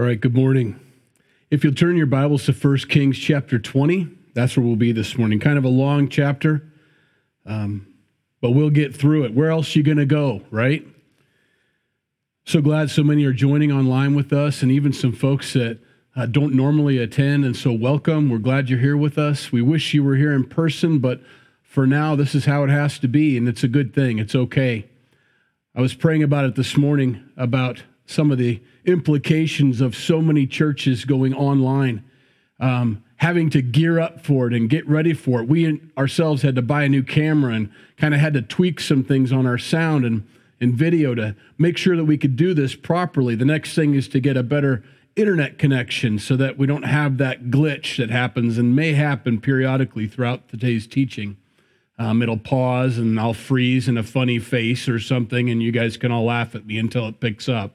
All right, good morning. If you'll turn your Bibles to 1 Kings chapter 20, that's where we'll be this morning. Kind of a long chapter, um, but we'll get through it. Where else are you going to go, right? So glad so many are joining online with us, and even some folks that uh, don't normally attend. And so, welcome. We're glad you're here with us. We wish you were here in person, but for now, this is how it has to be, and it's a good thing. It's okay. I was praying about it this morning about some of the implications of so many churches going online, um, having to gear up for it and get ready for it. We ourselves had to buy a new camera and kind of had to tweak some things on our sound and, and video to make sure that we could do this properly. The next thing is to get a better internet connection so that we don't have that glitch that happens and may happen periodically throughout today's teaching. Um, it'll pause and I'll freeze in a funny face or something, and you guys can all laugh at me until it picks up.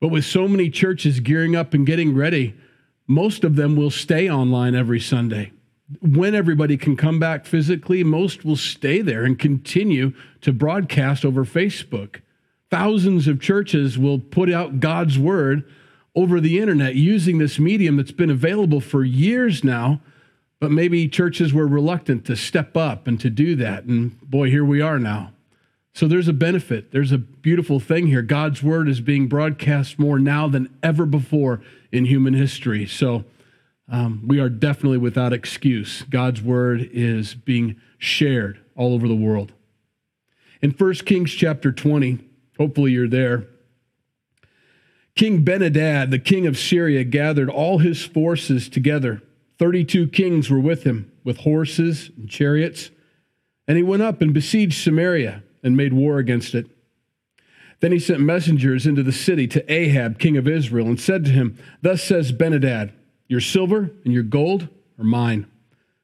But with so many churches gearing up and getting ready, most of them will stay online every Sunday. When everybody can come back physically, most will stay there and continue to broadcast over Facebook. Thousands of churches will put out God's word over the internet using this medium that's been available for years now, but maybe churches were reluctant to step up and to do that. And boy, here we are now. So there's a benefit. There's a beautiful thing here. God's word is being broadcast more now than ever before in human history. So um, we are definitely without excuse. God's word is being shared all over the world. In 1 Kings chapter 20, hopefully you're there. King Ben-Hadad, the king of Syria, gathered all his forces together. 32 kings were with him, with horses and chariots. And he went up and besieged Samaria and made war against it. Then he sent messengers into the city to Ahab, king of Israel, and said to him, Thus says Ben-Hadad, Your silver and your gold are mine.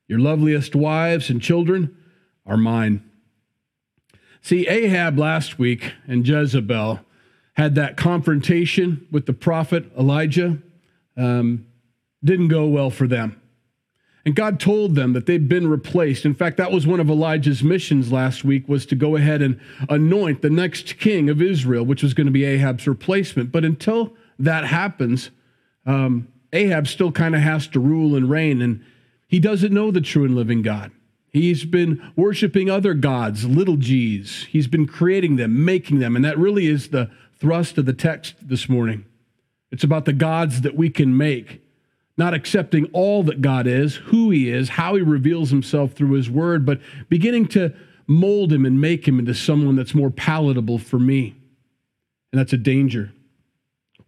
Your loveliest wives and children are mine. See, Ahab last week and Jezebel had that confrontation with the prophet Elijah. Um, didn't go well for them. And God told them that they'd been replaced. In fact, that was one of Elijah's missions last week was to go ahead and anoint the next king of Israel, which was going to be Ahab's replacement. But until that happens, um, Ahab still kind of has to rule and reign, and he doesn't know the true and living God. He's been worshiping other gods, little g's. He's been creating them, making them, and that really is the thrust of the text this morning. It's about the gods that we can make not accepting all that God is, who He is, how He reveals Himself through His Word, but beginning to mold Him and make Him into someone that's more palatable for me. And that's a danger.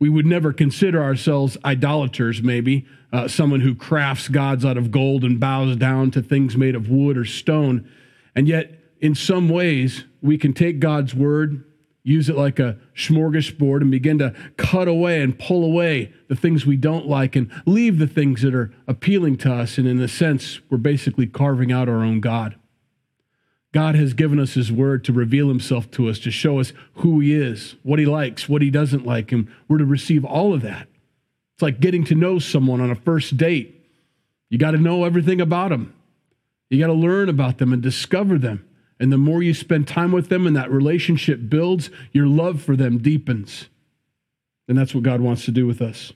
We would never consider ourselves idolaters, maybe, uh, someone who crafts gods out of gold and bows down to things made of wood or stone. And yet, in some ways, we can take God's word use it like a smorgasbord and begin to cut away and pull away the things we don't like and leave the things that are appealing to us. And in a sense, we're basically carving out our own God. God has given us His Word to reveal Himself to us, to show us who He is, what He likes, what He doesn't like, and we're to receive all of that. It's like getting to know someone on a first date. You got to know everything about them, you got to learn about them and discover them. And the more you spend time with them and that relationship builds, your love for them deepens. And that's what God wants to do with us.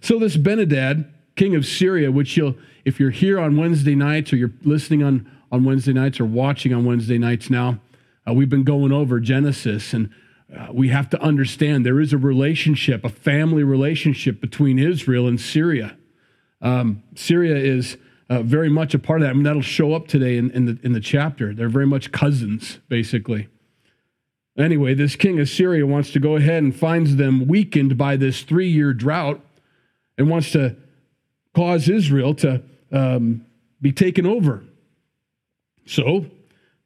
So, this Ben-Hadad, king of Syria, which you'll, if you're here on Wednesday nights or you're listening on, on Wednesday nights or watching on Wednesday nights now, uh, we've been going over Genesis and uh, we have to understand there is a relationship, a family relationship between Israel and Syria. Um, Syria is uh, very much a part of that. I mean, that'll show up today in, in, the, in the chapter. They're very much cousins, basically. Anyway, this king of Syria wants to go ahead and finds them weakened by this three year drought and wants to cause Israel to um, be taken over. So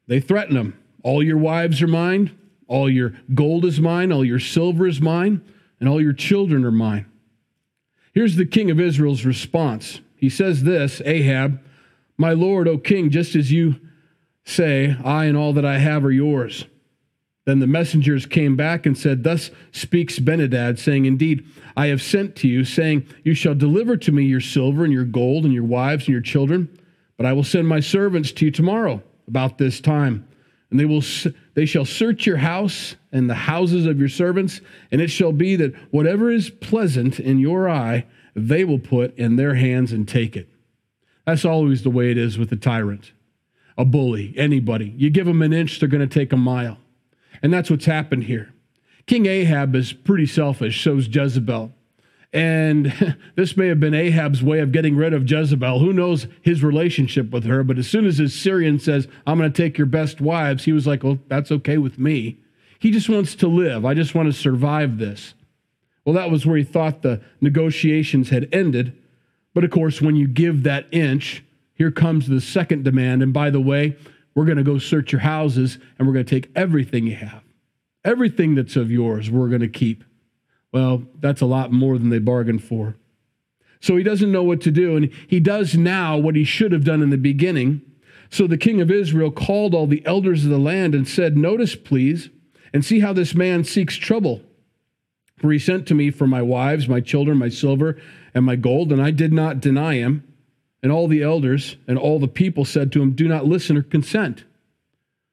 they threaten them. All your wives are mine, all your gold is mine, all your silver is mine, and all your children are mine. Here's the king of Israel's response he says this Ahab, My Lord, O king, just as you say, I and all that I have are yours. Then the messengers came back and said, Thus speaks Ben-Hadad, saying, Indeed, I have sent to you, saying, You shall deliver to me your silver and your gold and your wives and your children, but I will send my servants to you tomorrow about this time, and they will, They shall search your house and the houses of your servants, and it shall be that whatever is pleasant in your eye, they will put in their hands and take it. That's always the way it is with a tyrant, a bully, anybody. You give them an inch, they're going to take a mile. And that's what's happened here. King Ahab is pretty selfish, so's Jezebel. And this may have been Ahab's way of getting rid of Jezebel. Who knows his relationship with her? But as soon as his Syrian says, I'm going to take your best wives, he was like, Well, that's okay with me. He just wants to live. I just want to survive this. Well, that was where he thought the negotiations had ended. But of course, when you give that inch, here comes the second demand. And by the way, we're going to go search your houses and we're going to take everything you have. Everything that's of yours, we're going to keep. Well, that's a lot more than they bargained for. So he doesn't know what to do, and he does now what he should have done in the beginning. So the king of Israel called all the elders of the land and said, Notice, please, and see how this man seeks trouble. For he sent to me for my wives, my children, my silver, and my gold, and I did not deny him. And all the elders and all the people said to him, Do not listen or consent.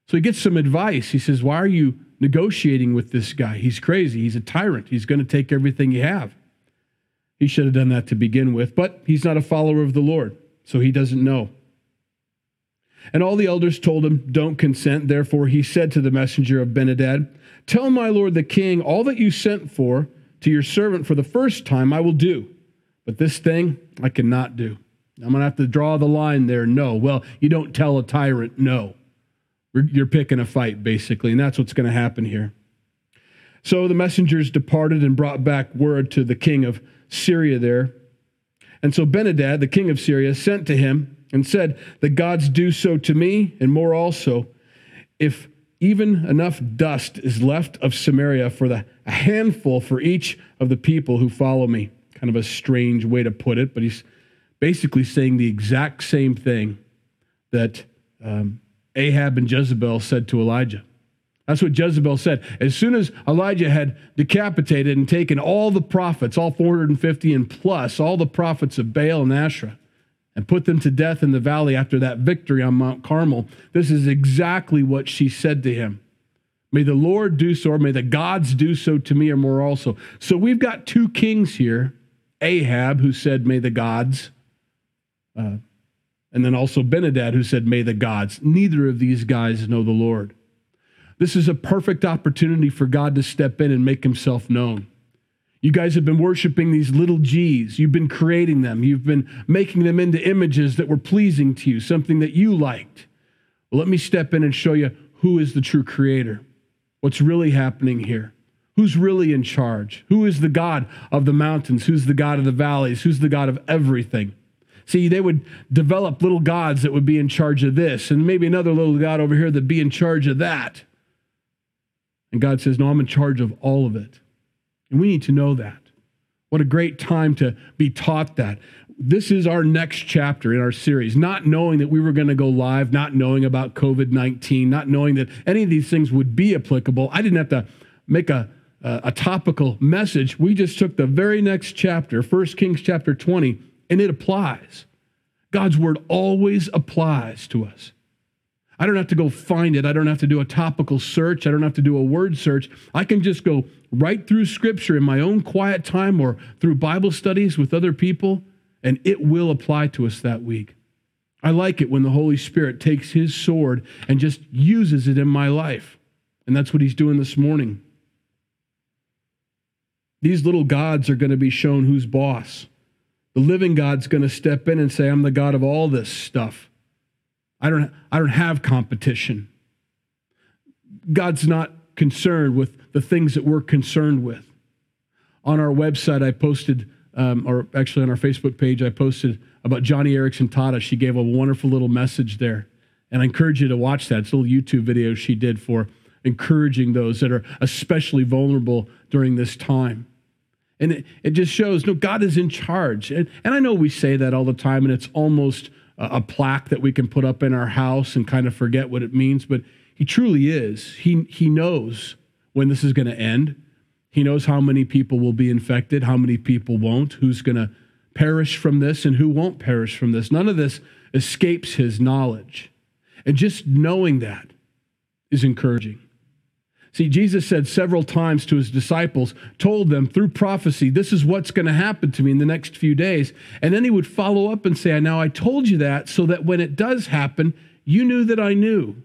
So he gets some advice. He says, Why are you negotiating with this guy. He's crazy. He's a tyrant. He's going to take everything you have. He should have done that to begin with, but he's not a follower of the Lord, so he doesn't know. And all the elders told him, Don't consent. Therefore, he said to the messenger of Ben-Hadad, Tell my lord the king, all that you sent for to your servant for the first time, I will do. But this thing I cannot do. I'm going to have to draw the line there. No. Well, you don't tell a tyrant no. You're picking a fight, basically, and that's what's going to happen here. So the messengers departed and brought back word to the king of Syria there. And so Ben-Hadad, the king of Syria, sent to him and said, The gods do so to me, and more also, if even enough dust is left of Samaria for the, a handful for each of the people who follow me. Kind of a strange way to put it, but he's basically saying the exact same thing that um, Ahab and Jezebel said to Elijah. That's what Jezebel said. As soon as Elijah had decapitated and taken all the prophets, all 450 and plus, all the prophets of Baal and Asherah, and put them to death in the valley after that victory on Mount Carmel, this is exactly what she said to him. May the Lord do so, or may the gods do so to me, or more also. So we've got two kings here Ahab, who said, May the gods. Uh, and then also Ben-Hadad, who said, May the gods. Neither of these guys know the Lord. This is a perfect opportunity for God to step in and make himself known. You guys have been worshiping these little G's. You've been creating them. You've been making them into images that were pleasing to you, something that you liked. Well, let me step in and show you who is the true creator. What's really happening here? Who's really in charge? Who is the God of the mountains? Who's the God of the valleys? Who's the God of everything? See, they would develop little gods that would be in charge of this, and maybe another little god over here that'd be in charge of that. And God says, No, I'm in charge of all of it. And we need to know that. What a great time to be taught that. This is our next chapter in our series. Not knowing that we were going to go live, not knowing about COVID 19, not knowing that any of these things would be applicable. I didn't have to make a, a, a topical message. We just took the very next chapter, 1 Kings chapter 20, and it applies. God's word always applies to us. I don't have to go find it. I don't have to do a topical search. I don't have to do a word search. I can just go right through scripture in my own quiet time or through Bible studies with other people, and it will apply to us that week. I like it when the Holy Spirit takes his sword and just uses it in my life. And that's what he's doing this morning. These little gods are going to be shown who's boss. The living God's going to step in and say, I'm the God of all this stuff. I don't, I don't have competition. God's not concerned with the things that we're concerned with. On our website, I posted, um, or actually on our Facebook page, I posted about Joni Eareckson Tada. She gave a wonderful little message there. And I encourage you to watch that. It's a little YouTube video she did for encouraging those that are especially vulnerable during this time. And it, it just shows, no, God is in charge. And, and I know we say that all the time, and it's almost a, plaque that we can put up in our house and kind of forget what it means, but He truly is. He, he knows when this is going to end. He knows how many people will be infected, how many people won't, who's going to perish from this, and who won't perish from this. None of this escapes His knowledge. And just knowing that is encouraging. See, Jesus said several times to his disciples, told them through prophecy, this is what's going to happen to me in the next few days. And then he would follow up and say, Now I told you that so that when it does happen, you knew that I knew.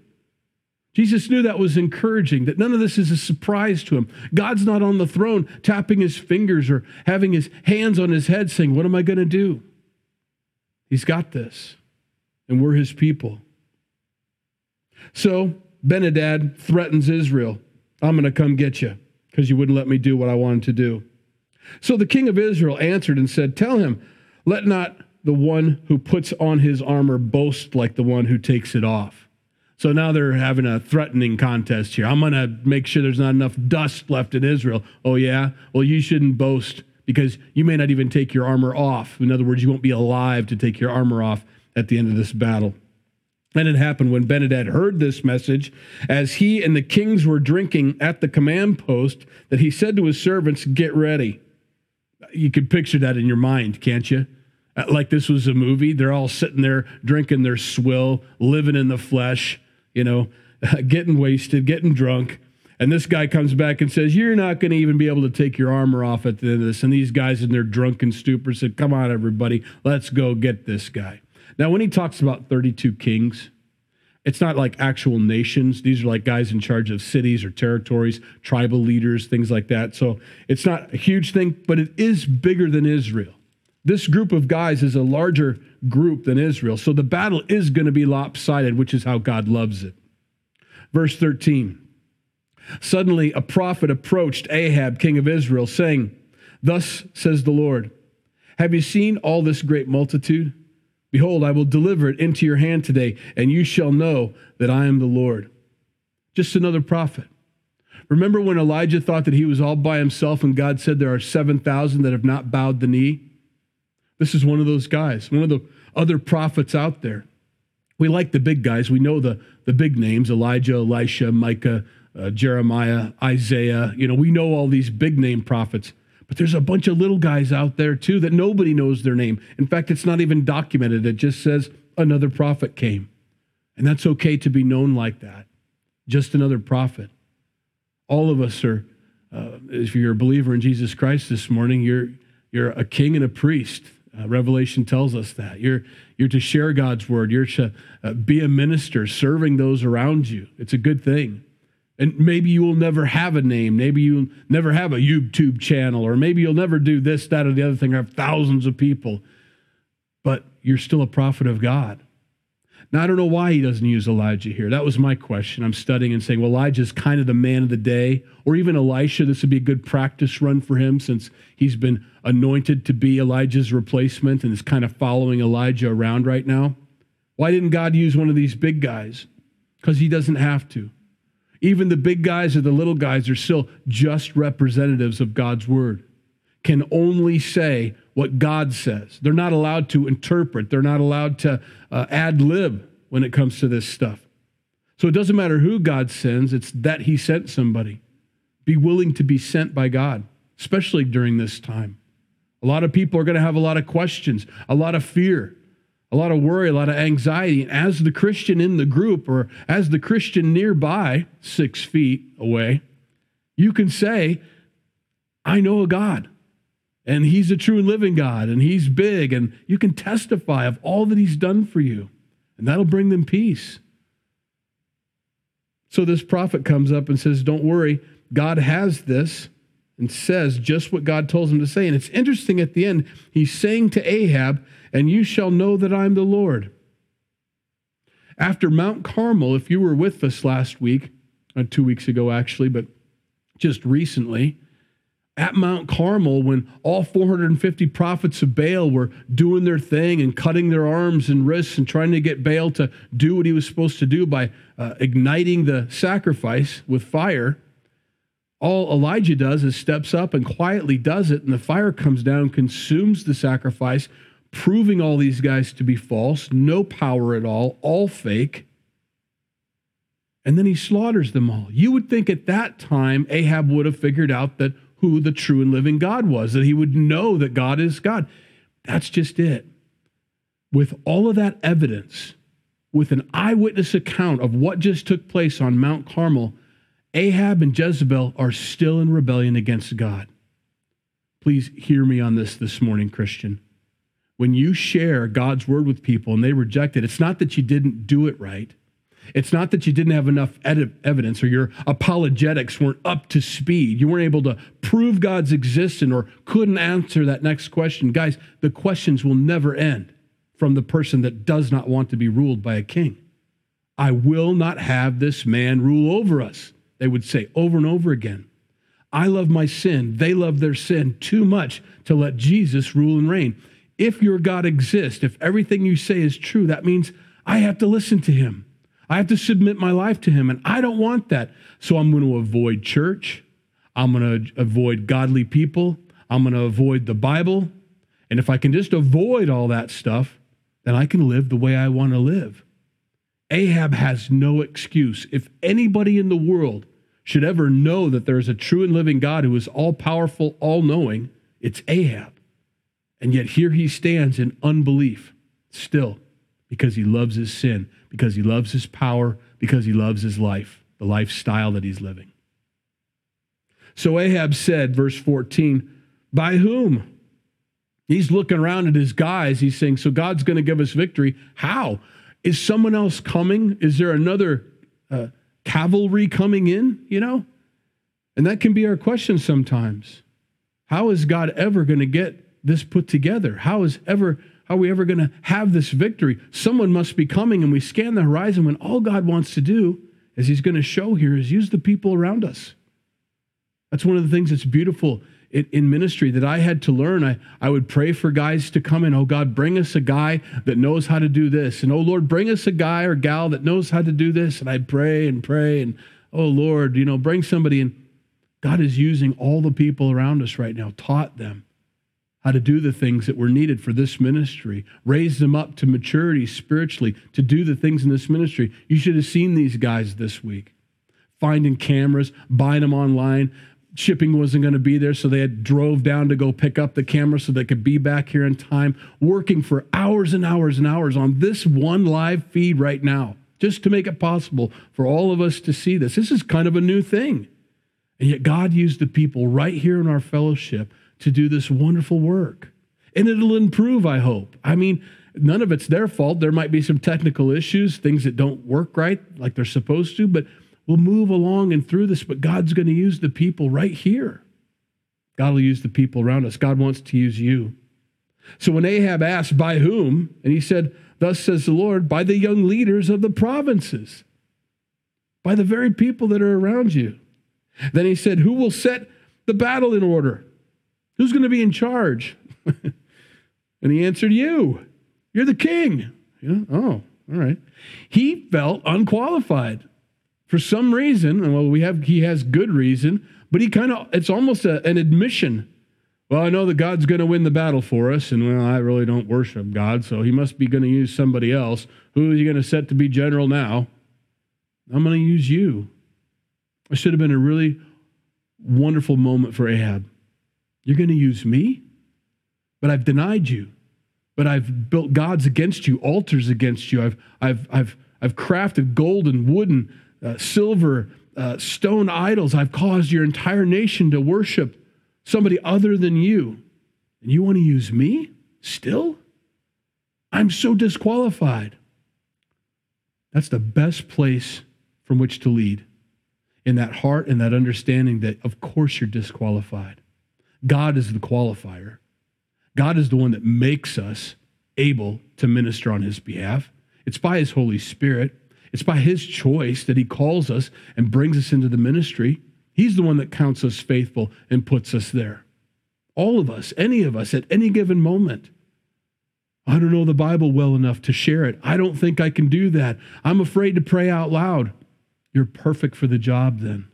Jesus knew that was encouraging, that none of this is a surprise to him. God's not on the throne tapping his fingers or having his hands on his head saying, What am I going to do? He's got this, and we're his people. So, Ben-Hadad threatens Israel. I'm going to come get you because you wouldn't let me do what I wanted to do. So the king of Israel answered and said, Tell him, let not the one who puts on his armor boast like the one who takes it off. So now they're having a threatening contest here. I'm going to make sure there's not enough dust left in Israel. Oh, yeah? Well, you shouldn't boast because you may not even take your armor off. In other words, you won't be alive to take your armor off at the end of this battle. And it happened when Ben-Hadad heard this message, as he and the kings were drinking at the command post, that he said to his servants, Get ready. You can picture that in your mind, can't you? Uh, like this was a movie. They're all sitting there drinking their swill, living in the flesh, you know, getting wasted, getting drunk. And this guy comes back and says, You're not going to even be able to take your armor off at the end of this. And these guys in their drunken stupor said, Come on, everybody, let's go get this guy. Now, when he talks about 32 kings, it's not like actual nations. These are like guys in charge of cities or territories, tribal leaders, things like that. So it's not a huge thing, but it is bigger than Israel. This group of guys is a larger group than Israel. So the battle is going to be lopsided, which is how God loves it. Verse 13 Suddenly a prophet approached Ahab, king of Israel, saying, Thus says the Lord, Have you seen all this great multitude? Behold, I will deliver it into your hand today, and you shall know that I am the Lord. Just another prophet. Remember when Elijah thought that he was all by himself and God said there are 7,000 that have not bowed the knee? This is one of those guys, one of the other prophets out there. We like the big guys. We know the, the big names Elijah, Elisha, Micah, uh, Jeremiah, Isaiah. You know, we know all these big name prophets. But there's a bunch of little guys out there too that nobody knows their name. In fact, it's not even documented. It just says another prophet came. And that's okay to be known like that. Just another prophet. All of us are, uh, if you're a believer in Jesus Christ this morning, you're, you're a king and a priest. Uh, Revelation tells us that. You're, you're to share God's word, you're to uh, be a minister, serving those around you. It's a good thing. And maybe you will never have a name. Maybe you'll never have a YouTube channel, or maybe you'll never do this, that, or the other thing, or have thousands of people. But you're still a prophet of God. Now, I don't know why he doesn't use Elijah here. That was my question. I'm studying and saying, well, Elijah's kind of the man of the day, or even Elisha. This would be a good practice run for him since he's been anointed to be Elijah's replacement and is kind of following Elijah around right now. Why didn't God use one of these big guys? Because he doesn't have to. Even the big guys or the little guys are still just representatives of God's word, can only say what God says. They're not allowed to interpret, they're not allowed to uh, ad lib when it comes to this stuff. So it doesn't matter who God sends, it's that He sent somebody. Be willing to be sent by God, especially during this time. A lot of people are going to have a lot of questions, a lot of fear a lot of worry, a lot of anxiety. And as the Christian in the group or as the Christian nearby, six feet away, you can say, I know a God and he's a true and living God and he's big and you can testify of all that he's done for you and that'll bring them peace. So this prophet comes up and says, Don't worry, God has this and says just what God tells him to say. And it's interesting at the end, he's saying to Ahab, and you shall know that I'm the Lord. After Mount Carmel, if you were with us last week, uh, two weeks ago actually, but just recently, at Mount Carmel, when all 450 prophets of Baal were doing their thing and cutting their arms and wrists and trying to get Baal to do what he was supposed to do by uh, igniting the sacrifice with fire, all Elijah does is steps up and quietly does it, and the fire comes down, consumes the sacrifice, proving all these guys to be false, no power at all, all fake. And then he slaughters them all. You would think at that time Ahab would have figured out that who the true and living God was, that he would know that God is God. That's just it. With all of that evidence, with an eyewitness account of what just took place on Mount Carmel, Ahab and Jezebel are still in rebellion against God. Please hear me on this this morning, Christian. When you share God's word with people and they reject it, it's not that you didn't do it right. It's not that you didn't have enough evidence or your apologetics weren't up to speed. You weren't able to prove God's existence or couldn't answer that next question. Guys, the questions will never end from the person that does not want to be ruled by a king. I will not have this man rule over us, they would say over and over again. I love my sin. They love their sin too much to let Jesus rule and reign. If your God exists, if everything you say is true, that means I have to listen to him. I have to submit my life to him, and I don't want that. So I'm going to avoid church. I'm going to avoid godly people. I'm going to avoid the Bible. And if I can just avoid all that stuff, then I can live the way I want to live. Ahab has no excuse. If anybody in the world should ever know that there is a true and living God who is all powerful, all knowing, it's Ahab. And yet here he stands in unbelief still because he loves his sin, because he loves his power, because he loves his life, the lifestyle that he's living. So Ahab said, verse 14, By whom? He's looking around at his guys. He's saying, So God's going to give us victory. How? Is someone else coming? Is there another uh, cavalry coming in? You know? And that can be our question sometimes. How is God ever going to get this put together? How is ever how are we ever going to have this victory? Someone must be coming, and we scan the horizon when all God wants to do, as He's going to show here, is use the people around us. That's one of the things that's beautiful in, in ministry that I had to learn. I, I would pray for guys to come in. Oh, God, bring us a guy that knows how to do this. And oh, Lord, bring us a guy or gal that knows how to do this. And I'd pray and pray. And oh, Lord, you know, bring somebody And God is using all the people around us right now, taught them how to do the things that were needed for this ministry, raise them up to maturity spiritually, to do the things in this ministry. You should have seen these guys this week finding cameras, buying them online. Shipping wasn't going to be there, so they had drove down to go pick up the camera so they could be back here in time, working for hours and hours and hours on this one live feed right now, just to make it possible for all of us to see this. This is kind of a new thing. And yet, God used the people right here in our fellowship to do this wonderful work. And it'll improve, I hope. I mean, none of it's their fault. There might be some technical issues, things that don't work right like they're supposed to, but we'll move along and through this. But God's going to use the people right here. God will use the people around us. God wants to use you. So when Ahab asked, By whom? And he said, Thus says the Lord, by the young leaders of the provinces, by the very people that are around you. Then he said, Who will set the battle in order? Who's going to be in charge? and he answered, You. You're the king. Yeah? Oh, all right. He felt unqualified for some reason. Well, we have he has good reason, but he kind of it's almost a, an admission. Well, I know that God's going to win the battle for us, and well, I really don't worship God, so he must be going to use somebody else. Who is he going to set to be general now? I'm going to use you. It should have been a really wonderful moment for Ahab. You're going to use me? But I've denied you. But I've built gods against you, altars against you. I've, I've, I've, I've crafted gold and wooden, uh, silver, uh, stone idols. I've caused your entire nation to worship somebody other than you. And you want to use me still? I'm so disqualified. That's the best place from which to lead in that heart and that understanding that, of course, you're disqualified. God is the qualifier. God is the one that makes us able to minister on his behalf. It's by his Holy Spirit. It's by his choice that he calls us and brings us into the ministry. He's the one that counts us faithful and puts us there. All of us, any of us, at any given moment. I don't know the Bible well enough to share it. I don't think I can do that. I'm afraid to pray out loud. You're perfect for the job then.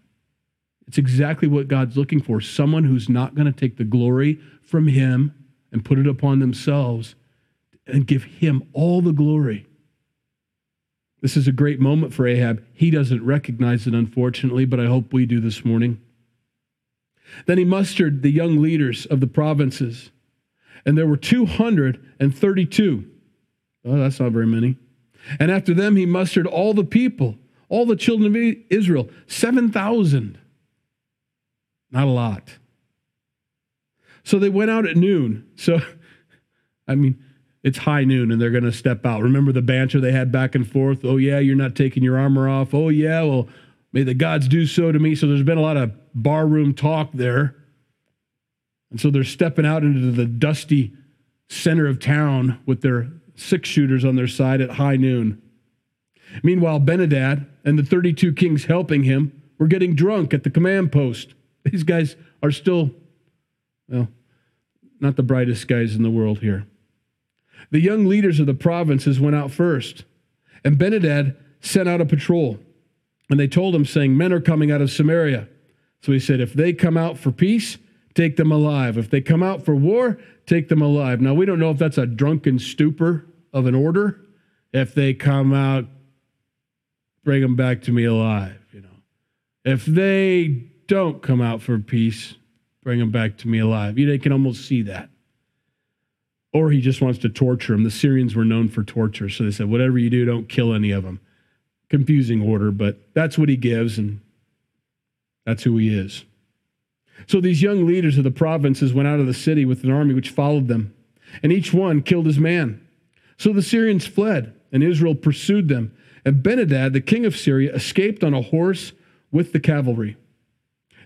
It's exactly what God's looking for someone who's not going to take the glory from Him and put it upon themselves and give Him all the glory. This is a great moment for Ahab. He doesn't recognize it, unfortunately, but I hope we do this morning. Then he mustered the young leaders of the provinces, and there were 232. Oh, that's not very many. And after them, he mustered all the people All the children of Israel, 7,000. Not a lot. So they went out at noon. So, I mean, it's high noon and they're going to step out. Remember the banter they had back and forth? Oh, yeah, you're not taking your armor off. Oh, yeah, well, may the gods do so to me. So there's been a lot of barroom talk there. And so they're stepping out into the dusty center of town with their six shooters on their side at high noon. Meanwhile, Ben-Hadad and the 32 kings helping him were getting drunk at the command post. These guys are still, well, not the brightest guys in the world here. The young leaders of the provinces went out first, and Ben-Hadad sent out a patrol. And they told him, saying, Men are coming out of Samaria. So he said, If they come out for peace, take them alive. If they come out for war, take them alive. Now, we don't know if that's a drunken stupor of an order. If they come out, bring them back to me alive, you know. If they don't come out for peace, bring them back to me alive. You, know, they can almost see that. Or he just wants to torture them. The Syrians were known for torture, so they said, whatever you do, don't kill any of them. Confusing order, but that's what he gives, and that's who he is. So these young leaders of the provinces went out of the city with an army which followed them, and each one killed his man. So the Syrians fled, and Israel pursued them. And Ben-Hadad, the king of Syria, escaped on a horse with the cavalry.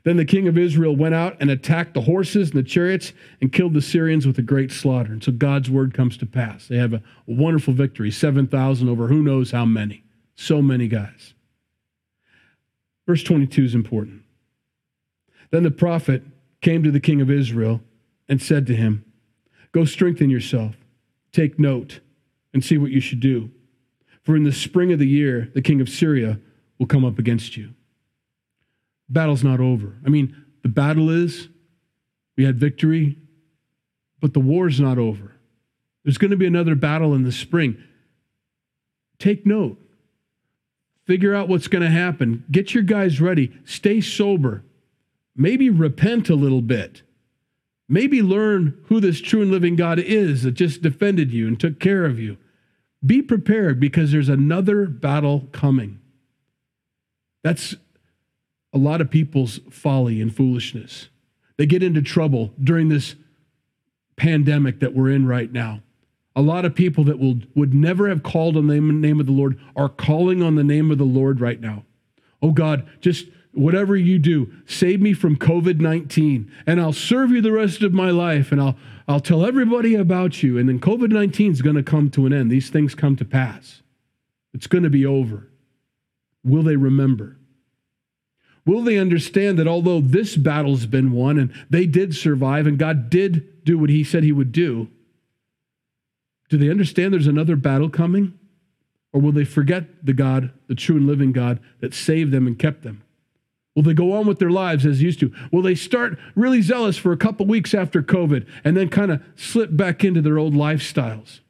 Then the king of Israel went out and attacked the horses and the chariots and killed the Syrians with a great slaughter. And so God's word comes to pass. They have a wonderful victory 7,000 over who knows how many. So many guys. Verse 22 is important. Then the prophet came to the king of Israel and said to him, Go strengthen yourself, take note, and see what you should do. For in the spring of the year, the king of Syria will come up against you. Battle's not over. I mean, the battle is, we had victory, but the war's not over. There's going to be another battle in the spring. Take note. Figure out what's going to happen. Get your guys ready. Stay sober. Maybe repent a little bit. Maybe learn who this true and living God is that just defended you and took care of you. Be prepared because there's another battle coming. That's a lot of people's folly and foolishness. They get into trouble during this pandemic that we're in right now. A lot of people that will, would never have called on the name of the Lord are calling on the name of the Lord right now. Oh God, just whatever you do, save me from COVID 19, and I'll serve you the rest of my life, and I'll, I'll tell everybody about you. And then COVID 19 is going to come to an end. These things come to pass. It's going to be over. Will they remember? Will they understand that although this battle's been won and they did survive and God did do what he said he would do, do they understand there's another battle coming? Or will they forget the God, the true and living God that saved them and kept them? Will they go on with their lives as used to? Will they start really zealous for a couple weeks after COVID and then kind of slip back into their old lifestyles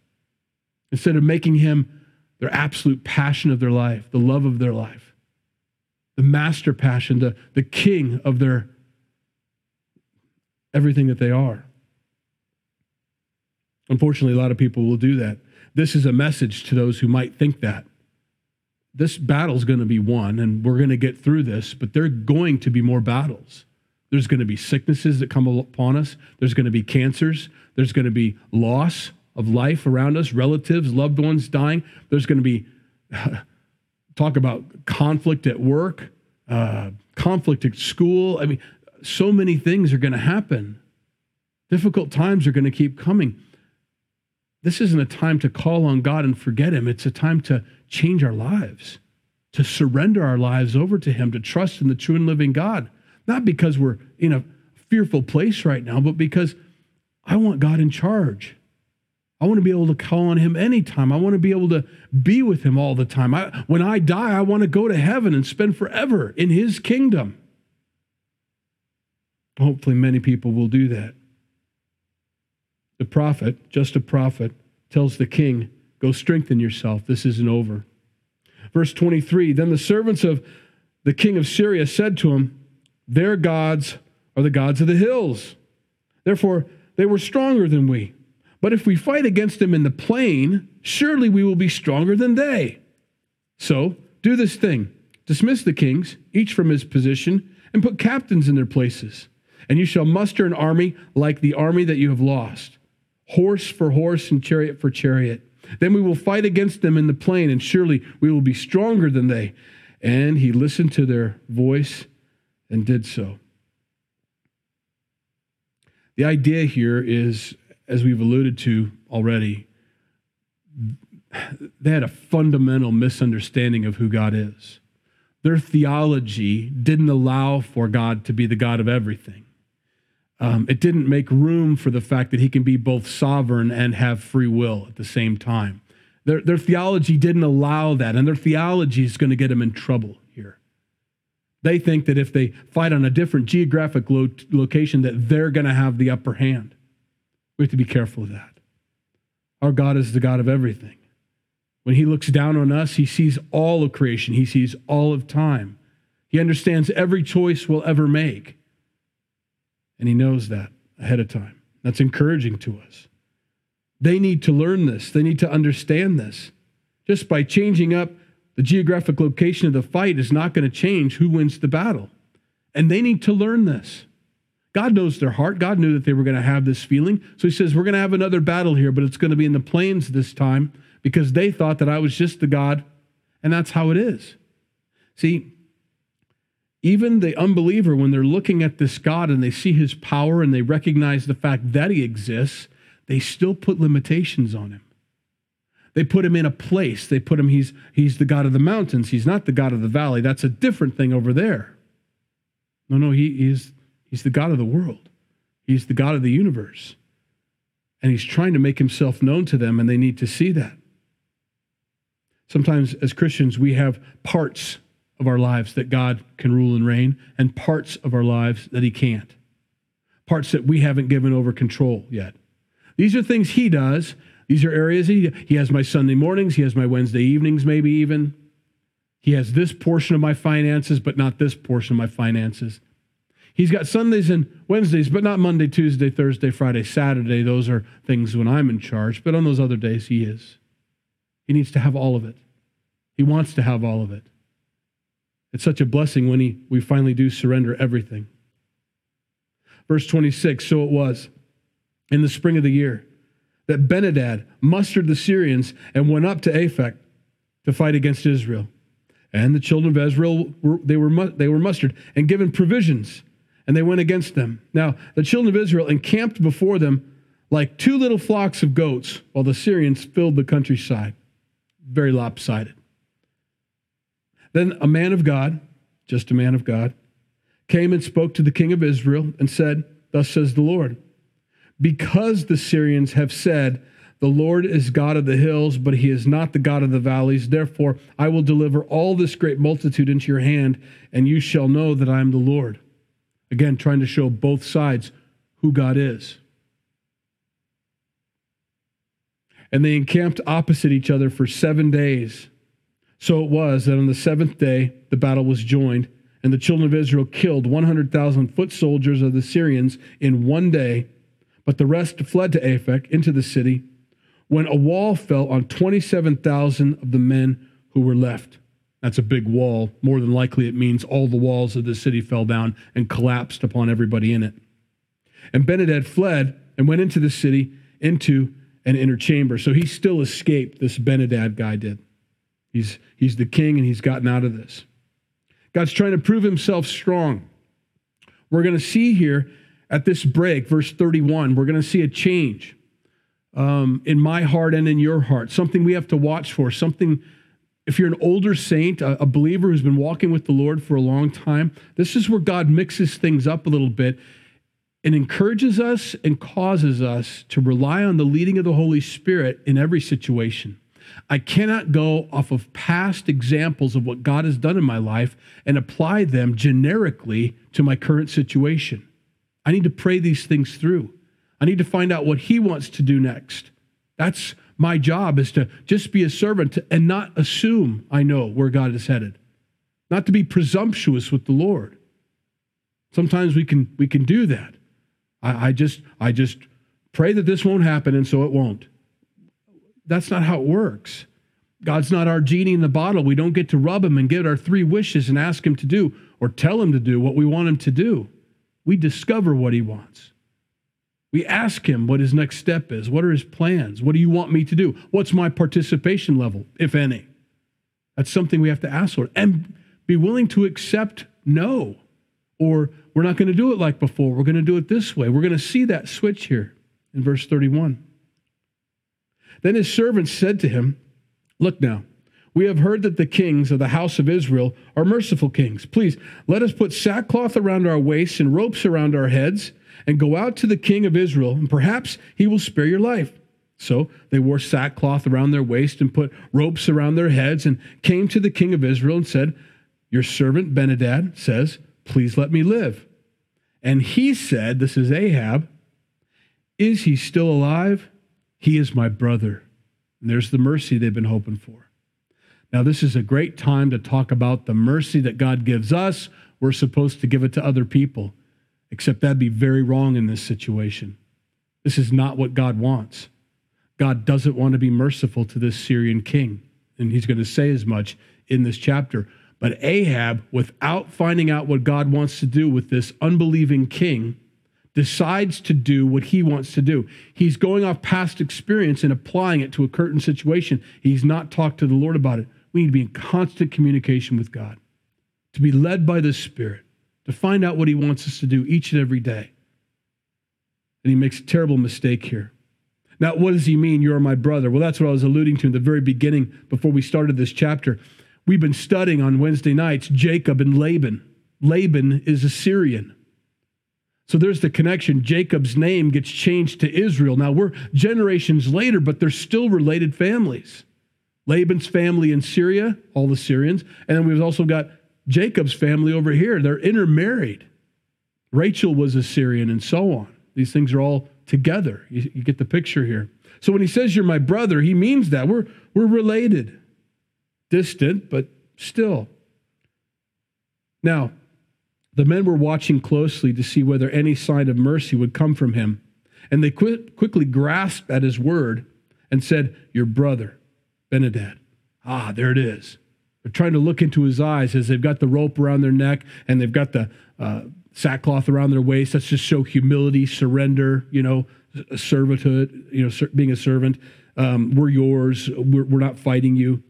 instead of making him their absolute passion of their life, the love of their life, the master passion, the, the king of their everything that they are? Unfortunately, a lot of people will do that. This is a message to those who might think that this battle's going to be won and we're going to get through this, but there are going to be more battles. There's going to be sicknesses that come upon us, there's going to be cancers, there's going to be loss of life around us, relatives, loved ones dying. There's going to be talk about conflict at work, uh, conflict at school. I mean, so many things are going to happen. Difficult times are going to keep coming. This isn't a time to call on God and forget Him. It's a time to change our lives, to surrender our lives over to Him, to trust in the true and living God. Not because we're in a fearful place right now, but because I want God in charge. I want to be able to call on Him anytime. I want to be able to be with Him all the time. I, when I die, I want to go to heaven and spend forever in His kingdom. Hopefully, many people will do that. The prophet, just a prophet, tells the king, Go strengthen yourself. This isn't over. Verse 23 Then the servants of the king of Syria said to him, Their gods are the gods of the hills. Therefore, they were stronger than we. But if we fight against them in the plain, surely we will be stronger than they. So do this thing Dismiss the kings, each from his position, and put captains in their places. And you shall muster an army like the army that you have lost, horse for horse and chariot for chariot. Then we will fight against them in the plain, and surely we will be stronger than they. And he listened to their voice and did so. The idea here is, as we've alluded to already, they had a fundamental misunderstanding of who God is. Their theology didn't allow for God to be the God of everything. Um, it didn't make room for the fact that he can be both sovereign and have free will at the same time. Their, their theology didn't allow that, and their theology is going to get them in trouble here. They think that if they fight on a different geographic lo- location, that they're going to have the upper hand. We have to be careful of that. Our God is the God of everything. When he looks down on us, he sees all of creation, he sees all of time. He understands every choice we'll ever make. And he knows that ahead of time. That's encouraging to us. They need to learn this, they need to understand this. Just by changing up the geographic location of the fight is not going to change who wins the battle. And they need to learn this. God knows their heart. God knew that they were going to have this feeling. So he says, We're going to have another battle here, but it's going to be in the plains this time because they thought that I was just the God, and that's how it is. See, even the unbeliever, when they're looking at this God and they see his power and they recognize the fact that he exists, they still put limitations on him. They put him in a place. They put him, he's, he's the God of the mountains. He's not the God of the valley. That's a different thing over there. No, no, he, he's, he's the God of the world. He's the God of the universe. And he's trying to make himself known to them, and they need to see that. Sometimes, as Christians, we have parts of our lives that God can rule and reign, and parts of our lives that He can't. Parts that we haven't given over control yet. These are things He does. These are areas He, he has my Sunday mornings, He has my Wednesday evenings, maybe even. He has this portion of my finances, but not this portion of my finances. He's got Sundays and Wednesdays, but not Monday, Tuesday, Thursday, Friday, Saturday. Those are things when I'm in charge, but on those other days, He is. He needs to have all of it. He wants to have all of it. It's such a blessing when he, we finally do surrender everything. Verse 26 So it was in the spring of the year that Ben-Hadad mustered the Syrians and went up to Aphek to fight against Israel. And the children of Israel were, they were they were mustered and given provisions, and they went against them. Now the children of Israel encamped before them like two little flocks of goats, while the Syrians filled the countryside very lopsided. Then a man of God, just a man of God, came and spoke to the king of Israel and said, Thus says the Lord, because the Syrians have said, The Lord is God of the hills, but he is not the God of the valleys. Therefore, I will deliver all this great multitude into your hand, and you shall know that I am the Lord. Again, trying to show both sides who God is. and they encamped opposite each other for seven days. So it was that on the seventh day the battle was joined, and the children of Israel killed 100,000 foot soldiers of the Syrians in one day, but the rest fled to Aphek into the city, when a wall fell on 27,000 of the men who were left. That's a big wall. More than likely, it means all the walls of the city fell down and collapsed upon everybody in it. And Ben-Hadad fled and went into the city, into an inner chamber. So he still escaped, this Ben-Hadad guy did. He's, he's the king and he's gotten out of this. God's trying to prove himself strong. We're going to see here at this break, verse 31, we're going to see a change um, in my heart and in your heart, something we have to watch for, something. If you're an older saint, a, believer who's been walking with the Lord for a long time, this is where God mixes things up a little bit and encourages us and causes us to rely on the leading of the Holy Spirit in every situation. I cannot go off of past examples of what God has done in my life and apply them generically to my current situation. I need to pray these things through. I need to find out what He wants to do next. That's my job is to just be a servant and not assume I know where God is headed, not to be presumptuous with the Lord. Sometimes we can, we can do that. I, I just I just pray that this won't happen, and so it won't. That's not how it works. God's not our genie in the bottle. We don't get to rub him and get our three wishes and ask him to do or tell him to do what we want him to do. We discover what he wants. We ask him what his next step is. What are his plans? What do you want me to do? What's my participation level, if any? That's something we have to ask for. And be willing to accept no. Or we're not going to do it like before. We're going to do it this way. We're going to see that switch here in verse 31. Then his servants said to him, Look now, we have heard that the kings of the house of Israel are merciful kings. Please let us put sackcloth around our waists and ropes around our heads and go out to the king of Israel, and perhaps he will spare your life. So they wore sackcloth around their waist and put ropes around their heads and came to the king of Israel and said, Your servant Ben-Hadad says, Please let me live. And he said, This is Ahab, Is he still alive? He is my brother. And there's the mercy they've been hoping for. Now, this is a great time to talk about the mercy that God gives us. We're supposed to give it to other people, except that'd be very wrong in this situation. This is not what God wants. God doesn't want to be merciful to this Syrian king. And he's going to say as much in this chapter. But Ahab, without finding out what God wants to do with this unbelieving king, decides to do what he wants to do. He's going off past experience and applying it to a current situation. He's not talked to the Lord about it. We need to be in constant communication with God, to be led by the Spirit, to find out what he wants us to do each and every day. And he makes a terrible mistake here. Now, what does he mean, you're my brother? Well, that's what I was alluding to in the very beginning before we started this chapter. We've been studying on Wednesday nights Jacob and Laban. Laban is a Syrian. So there's the connection. Jacob's name gets changed to Israel. Now we're generations later, but they're still related families. Laban's family in Syria, all the Syrians, and then we've also got Jacob's family over here. They're intermarried. Rachel was a Syrian, and so on. These things are all together. You, you get the picture here. So when he says you're my brother, he means that. We're, we're related. Distant, but still. Now, the men were watching closely to see whether any sign of mercy would come from him. And they quickly grasped at his word and said, Your brother, Ben-Hadad. Ah, there it is. They're trying to look into his eyes as they've got the rope around their neck and they've got the uh, sackcloth around their waist. That's just show humility, surrender, you know, servanthood, you know, being a servant. Um, we're yours. We're, we're not fighting you.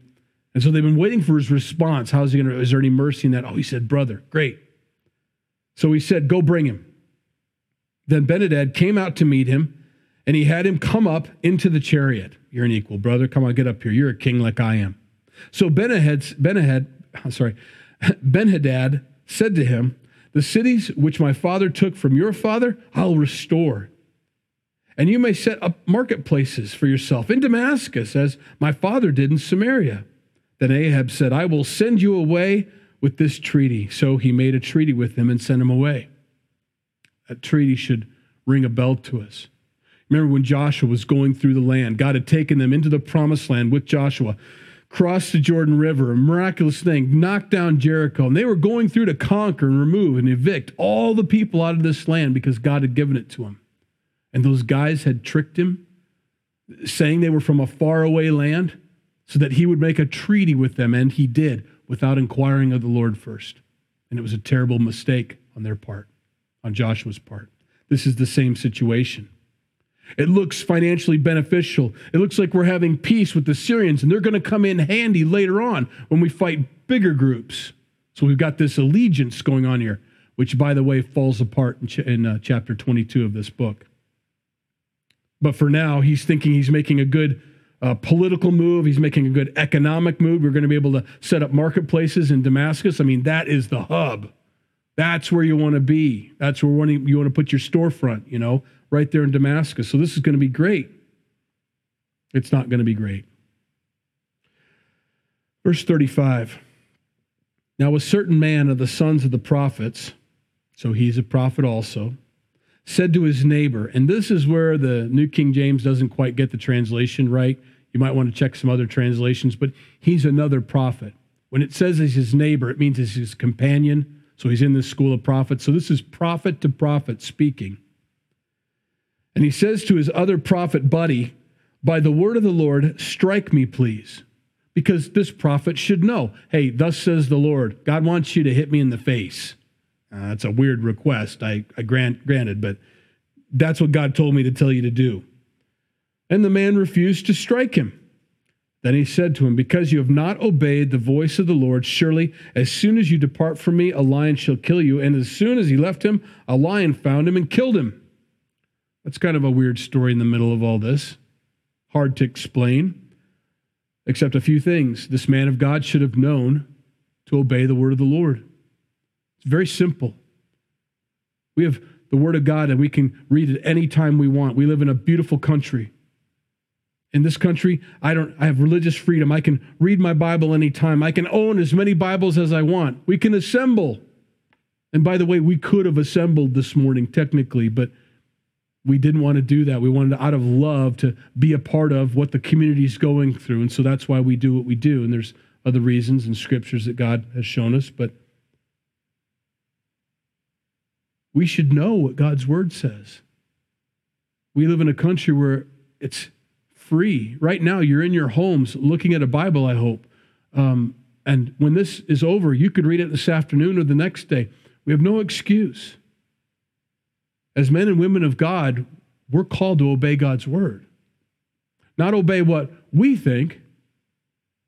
And so they've been waiting for his response. How's he going to, is there any mercy in that? Oh, he said, brother. Great. So he said, Go bring him. Then Ben-Hadad came out to meet him, and he had him come up into the chariot. You're an equal brother. Come on, get up here. You're a king like I am. So Ben-Hadad, Ben-Hadad, sorry, Ben-Hadad said to him, The cities which my father took from your father, I'll restore. And you may set up marketplaces for yourself in Damascus, as my father did in Samaria. Then Ahab said, I will send you away with this treaty. So he made a treaty with them and sent him away. That treaty should ring a bell to us. Remember when Joshua was going through the land, God had taken them into the promised land with Joshua, crossed the Jordan River, a miraculous thing, knocked down Jericho, and they were going through to conquer and remove and evict all the people out of this land because God had given it to them. And those guys had tricked him, saying they were from a faraway land, so that he would make a treaty with them, and he did without inquiring of the Lord first. And it was a terrible mistake on their part, on Joshua's part. This is the same situation. It looks financially beneficial. It looks like we're having peace with the Syrians, and they're going to come in handy later on when we fight bigger groups. So we've got this allegiance going on here, which, by the way, falls apart in, ch- in uh, chapter 22 of this book. But for now, he's thinking he's making a good a political move. He's making a good economic move. We're going to be able to set up marketplaces in Damascus. I mean, that is the hub. That's where you want to be. That's where you want to put your storefront, you know, right there in Damascus. So this is going to be great. It's not going to be great. Verse 35. Now, a certain man of the sons of the prophets, so he's a prophet also, said to his neighbor, and this is where the New King James doesn't quite get the translation right. You might want to check some other translations, but he's another prophet. When it says he's his neighbor, it means he's his companion. So he's in this school of prophets. So this is prophet to prophet speaking. And he says to his other prophet buddy, By the word of the Lord, strike me, please. because this prophet should know hey, thus says the Lord, God wants you to hit me in the face. Uh, that's a weird request, I, I grant, granted, but that's what God told me to tell you to do. And the man refused to strike him. Then he said to him, Because you have not obeyed the voice of the Lord, surely as soon as you depart from me, a lion shall kill you. And as soon as he left him, a lion found him and killed him. That's kind of a weird story in the middle of all this. Hard to explain, except a few things. This man of God should have known to obey the word of the Lord. It's very simple. We have the word of God and we can read it anytime we want. We live in a beautiful country in this country i don't i have religious freedom. I can read my bible anytime. I can own as many bibles as i want. We can assemble. And by the way we could have assembled this morning technically but we didn't want to do that. We wanted out of love to be a part of what the community is going through. And so that's why we do what we do. And there's other reasons and scriptures that god has shown us but we should know what god's word says. We live in a country where it's free. Right now, you're in your homes looking at a Bible, I hope. Um, and when this is over, you could read it this afternoon or the next day. We have no excuse. As men and women of God, we're called to obey God's word, not obey what we think.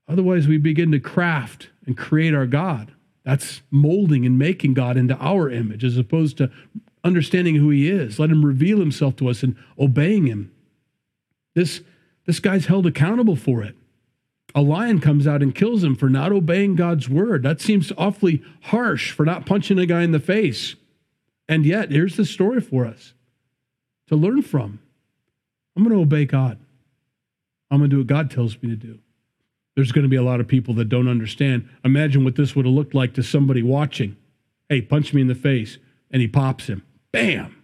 Otherwise, we begin to craft and create our God. That's molding and making God into our image as opposed to understanding who He is. Let Him reveal Himself to us and obeying Him. This this guy's held accountable for it. A lion comes out and kills him for not obeying God's word. That seems awfully harsh for not punching a guy in the face. And yet, here's the story for us to learn from. I'm going to obey God. I'm going to do what God tells me to do. There's going to be a lot of people that don't understand. Imagine what this would have looked like to somebody watching. Hey, punch me in the face. And he pops him. Bam.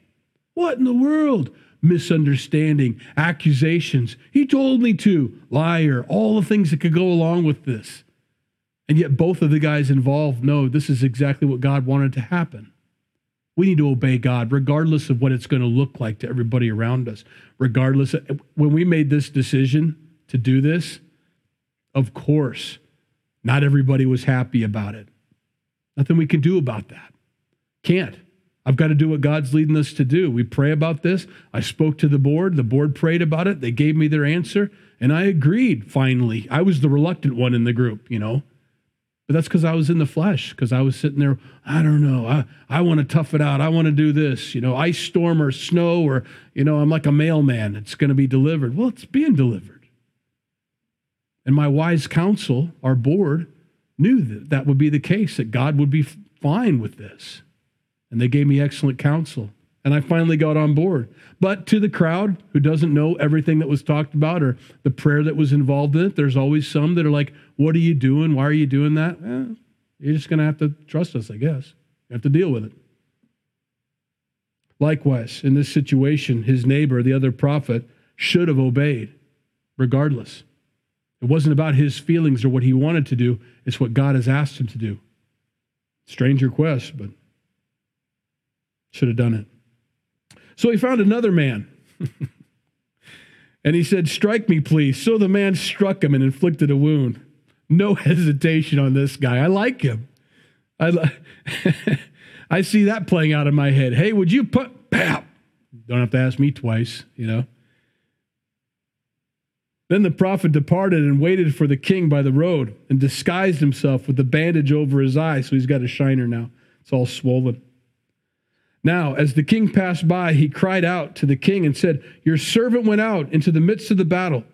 What in the world? Misunderstanding, accusations. He told me to, liar, all the things that could go along with this. And yet, both of the guys involved know this is exactly what God wanted to happen. We need to obey God, regardless of what it's going to look like to everybody around us. Regardless, of, when we made this decision to do this, of course, not everybody was happy about it. Nothing we can do about that. Can't. I've got to do what God's leading us to do. We pray about this. I spoke to the board. The board prayed about it. They gave me their answer, and I agreed finally. I was the reluctant one in the group, you know. But that's because I was in the flesh, because I was sitting there, I don't know, I, I want to tough it out. I want to do this, you know, ice storm or snow, or, you know, I'm like a mailman. It's going to be delivered. Well, it's being delivered. And my wise counsel, our board, knew that that would be the case, that God would be fine with this. And they gave me excellent counsel. And I finally got on board. But to the crowd who doesn't know everything that was talked about or the prayer that was involved in it, there's always some that are like, What are you doing? Why are you doing that? Eh, you're just going to have to trust us, I guess. You have to deal with it. Likewise, in this situation, his neighbor, the other prophet, should have obeyed, regardless. It wasn't about his feelings or what he wanted to do, it's what God has asked him to do. Strange request, but should have done it. So he found another man. and he said, Strike me, please. So the man struck him and inflicted a wound. No hesitation on this guy. I like him. I, I see that playing out in my head. Hey, would you put, pap? Don't have to ask me twice, you know. Then the prophet departed and waited for the king by the road and disguised himself with the bandage over his eye. So he's got a shiner now. It's all swollen. Now, as the king passed by, he cried out to the king and said, Your servant went out into the midst of the battle.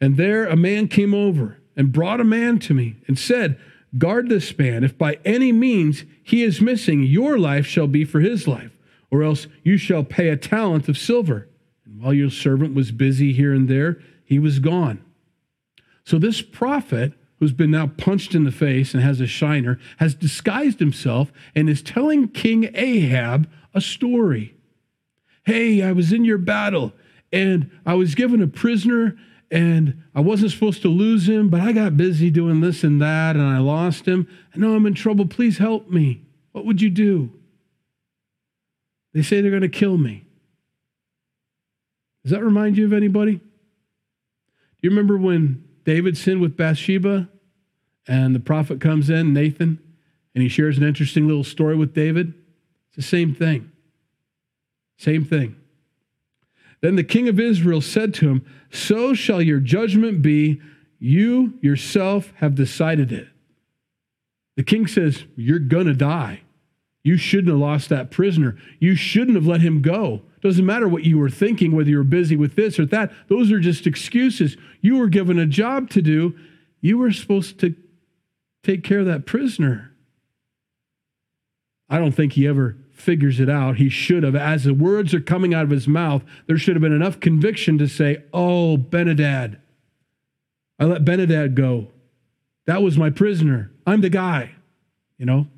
And there a man came over and brought a man to me and said, Guard this man. If by any means he is missing, your life shall be for his life, or else you shall pay a talent of silver. And while your servant was busy here and there, he was gone. So this prophet who's been now punched in the face and has a shiner, has disguised himself and is telling King Ahab a story. Hey, I was in your battle and I was given a prisoner and I wasn't supposed to lose him, but I got busy doing this and that and I lost him. I know I'm in trouble. Please help me. What would you do? They say they're going to kill me. Does that remind you of anybody? Do you remember when David sinned with Bathsheba, and the prophet comes in, Nathan, and he shares an interesting little story with David? It's the same thing. Same thing. Then the king of Israel said to him, So shall your judgment be. You yourself have decided it. The king says, You're going to die. You shouldn't have lost that prisoner. You shouldn't have let him go. Doesn't matter what you were thinking, whether you were busy with this or that. Those are just excuses. You were given a job to do. You were supposed to take care of that prisoner. I don't think he ever figures it out. He should have. As the words are coming out of his mouth, there should have been enough conviction to say, Oh, Ben-Hadad. I let Ben-Hadad go. That was my prisoner. I'm the guy. You know,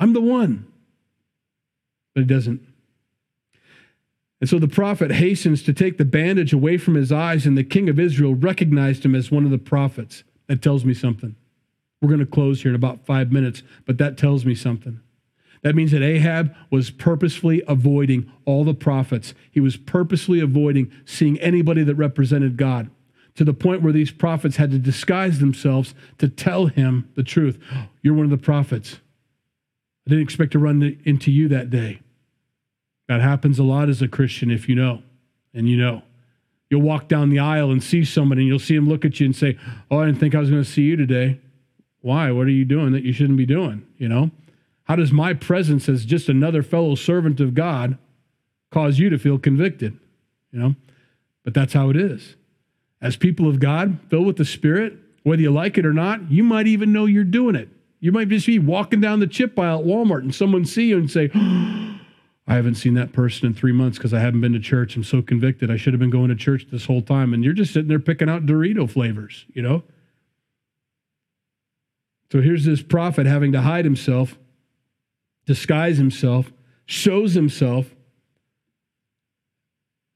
I'm the one. But he doesn't. And so the prophet hastens to take the bandage away from his eyes, and the king of Israel recognized him as one of the prophets. That tells me something. We're going to close here in about five minutes, but that tells me something. That means that Ahab was purposefully avoiding all the prophets. He was purposely avoiding seeing anybody that represented God to the point where these prophets had to disguise themselves to tell him the truth. You're one of the prophets. I didn't expect to run into you that day. That happens a lot as a Christian if you know, and you know. You'll walk down the aisle and see somebody, and you'll see him look at you and say, Oh, I didn't think I was going to see you today. Why? What are you doing that you shouldn't be doing? You know? How does my presence as just another fellow servant of God cause you to feel convicted? You know? But that's how it is. As people of God, filled with the Spirit, whether you like it or not, you might even know you're doing it. You might just be walking down the chip aisle at Walmart and someone see you and say, oh, I haven't seen that person in three months because I haven't been to church. I'm so convicted. I should have been going to church this whole time. And you're just sitting there picking out Dorito flavors, you know? So here's this prophet having to hide himself, disguise himself, shows himself,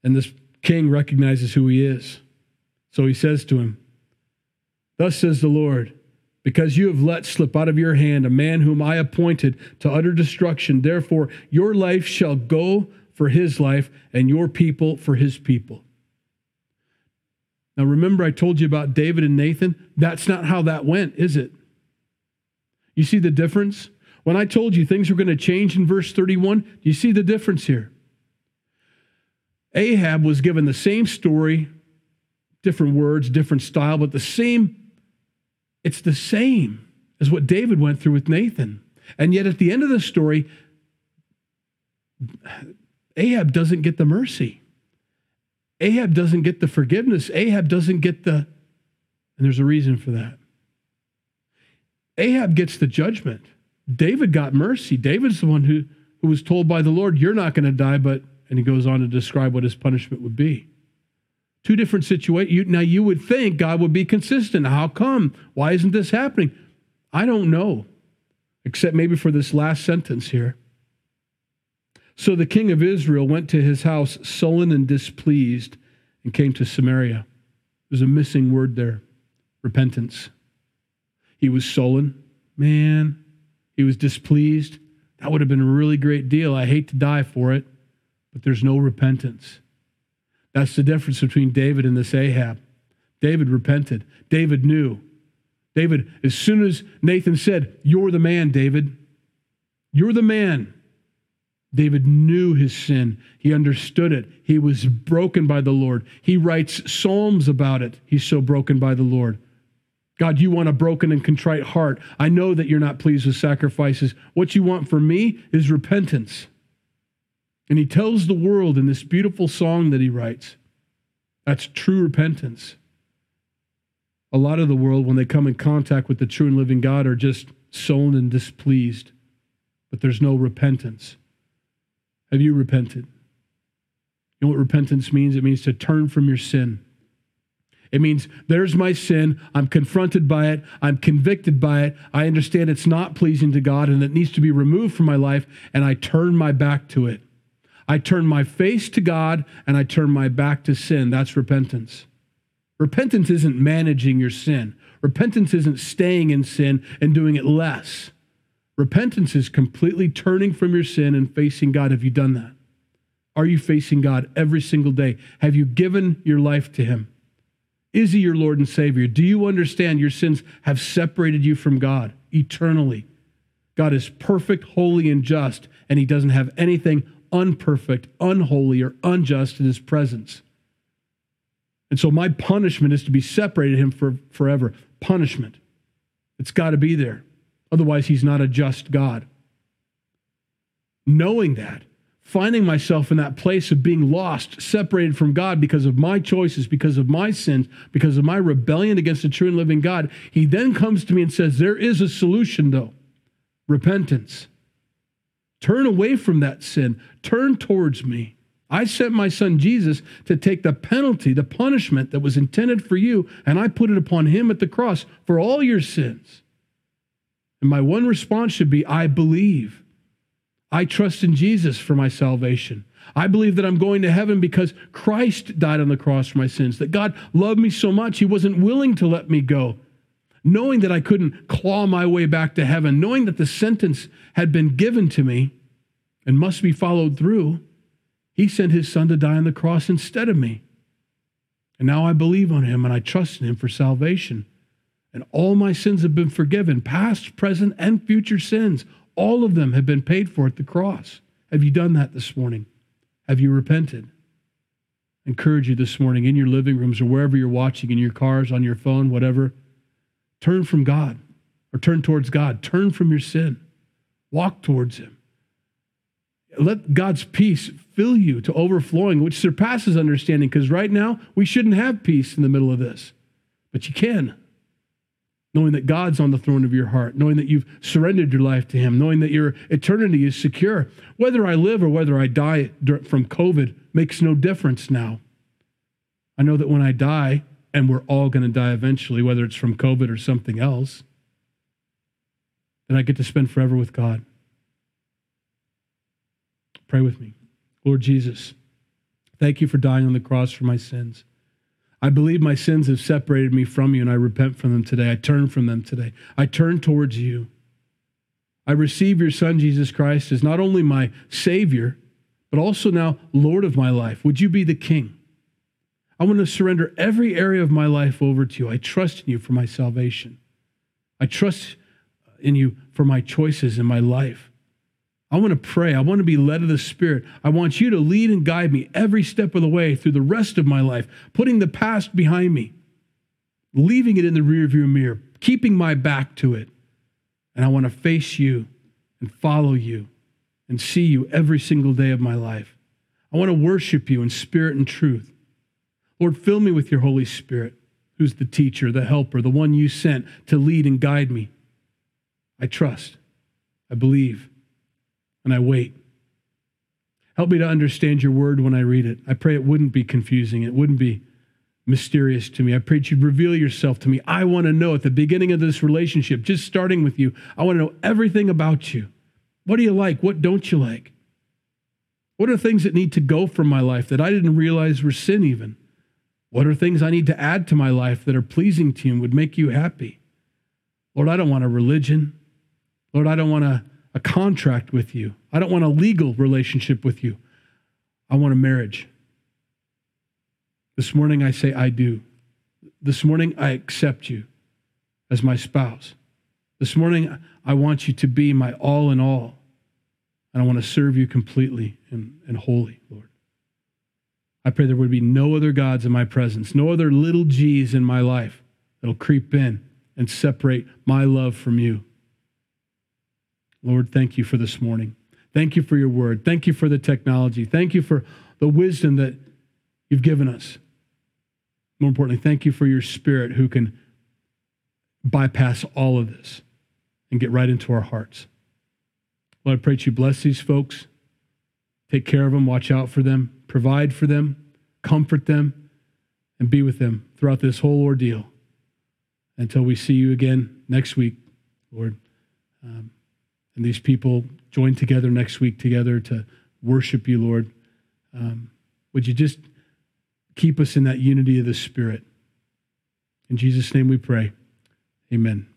and this king recognizes who he is. So he says to him, Thus says the Lord, because you have let slip out of your hand a man whom I appointed to utter destruction. Therefore, your life shall go for his life, and your people for his people. Now, remember, I told you about David and Nathan? That's not how that went, is it? You see the difference? When I told you things were going to change in verse 31, do you see the difference here? Ahab was given the same story, different words, different style, but the same it's the same as what David went through with Nathan. And yet at the end of the story, Ahab doesn't get the mercy. Ahab doesn't get the forgiveness. Ahab doesn't get the, and there's a reason for that. Ahab gets the judgment. David got mercy. David's the one who, who was told by the Lord, You're not going to die, but, and he goes on to describe what his punishment would be. Two different situations. Now, you would think God would be consistent. How come? Why isn't this happening? I don't know, except maybe for this last sentence here. So the king of Israel went to his house sullen and displeased and came to Samaria. There's a missing word there repentance. He was sullen. Man, he was displeased. That would have been a really great deal. I hate to die for it, but there's no repentance. That's the difference between David and this Ahab. David repented. David knew. David, as soon as Nathan said, You're the man, David, you're the man. David knew his sin. He understood it. He was broken by the Lord. He writes psalms about it. He's so broken by the Lord. God, you want a broken and contrite heart. I know that you're not pleased with sacrifices. What you want from me is repentance. And he tells the world in this beautiful song that he writes that's true repentance. A lot of the world, when they come in contact with the true and living God, are just sullen and displeased, but there's no repentance. Have you repented? You know what repentance means? It means to turn from your sin. It means there's my sin. I'm confronted by it. I'm convicted by it. I understand it's not pleasing to God and it needs to be removed from my life, and I turn my back to it. I turn my face to God and I turn my back to sin. That's repentance. Repentance isn't managing your sin. Repentance isn't staying in sin and doing it less. Repentance is completely turning from your sin and facing God. Have you done that? Are you facing God every single day? Have you given your life to Him? Is he your Lord and Savior? Do you understand your sins have separated you from God eternally? God is perfect, holy, and just, and he doesn't have anything unperfect, unholy, or unjust in his presence. And so my punishment is to be separated him for forever. Punishment. It's got to be there. Otherwise, he's not a just God. Knowing that, finding myself in that place of being lost, separated from God because of my choices, because of my sins, because of my rebellion against the true and living God, he then comes to me and says, There is a solution, though repentance. Turn away from that sin, turn towards me. I sent my son Jesus to take the penalty, the punishment that was intended for you, and I put it upon him at the cross for all your sins. And my one response should be I believe. I trust in Jesus for my salvation. I believe that I'm going to heaven because Christ died on the cross for my sins, that God loved me so much, he wasn't willing to let me go. Knowing that I couldn't claw my way back to heaven, knowing that the sentence had been given to me and must be followed through, he sent his son to die on the cross instead of me. And now I believe on him and I trust in him for salvation. And all my sins have been forgiven, past, present, and future sins. All of them have been paid for at the cross. Have you done that this morning? Have you repented? I encourage you this morning in your living rooms or wherever you're watching, in your cars, on your phone, whatever. Turn from God or turn towards God. Turn from your sin. Walk towards Him. Let God's peace fill you to overflowing, which surpasses understanding, because right now we shouldn't have peace in the middle of this. But you can knowing that God's on the throne of your heart, knowing that you've surrendered your life to Him, knowing that your eternity is secure. Whether I live or whether I die from COVID makes no difference now. I know that when I die, and we're all going to die eventually, whether it's from COVID or something else, then I get to spend forever with God. Pray with me. Lord Jesus, thank you for dying on the cross for my sins. I believe my sins have separated me from you, and I repent from them today. I turn from them today. I turn towards you. I receive your Son, Jesus Christ, as not only my Savior, but also now Lord of my life. Would you be the King? I want to surrender every area of my life over to you. I trust in you for my salvation. I trust in you for my choices in my life. I want to pray. I want to be led of the Spirit. I want you to lead and guide me every step of the way through the rest of my life, putting the past behind me, leaving it in the rearview mirror, keeping my back to it. And I want to face you and follow you and see you every single day of my life. I want to worship you in spirit and truth. Lord, fill me with your Holy Spirit, who's the teacher, the helper, the one you sent to lead and guide me. I trust. I believe and I wait. Help me to understand your word when I read it. I pray it wouldn't be confusing, it wouldn't be mysterious to me. I pray you'd reveal yourself to me. I want to know at the beginning of this relationship, just starting with you, I want to know everything about you. What do you like? What don't you like? What are things that need to go from my life that I didn't realize were sin, even? What are things I need to add to my life that are pleasing to you and would make you happy? Lord, I don't want a religion. Lord, I don't want a a contract with you. I don't want a legal relationship with you. I want a marriage. This morning I say, I do. This morning I accept you as my spouse. This morning I want you to be my all in all. And I want to serve you completely and, and wholly, Lord. I pray there would be no other gods in my presence, no other little g's in my life that'll creep in and separate my love from you. Lord, thank you for this morning. Thank you for your word. Thank you for the technology. Thank you for the wisdom that you've given us. More importantly, thank you for your spirit who can bypass all of this and get right into our hearts. Lord, I pray that you bless these folks, take care of them, watch out for them, provide for them, comfort them, and be with them throughout this whole ordeal until we see you again next week, Lord. Um, and these people join together next week together to worship you, Lord. Um, would you just keep us in that unity of the Spirit? In Jesus' name we pray. Amen.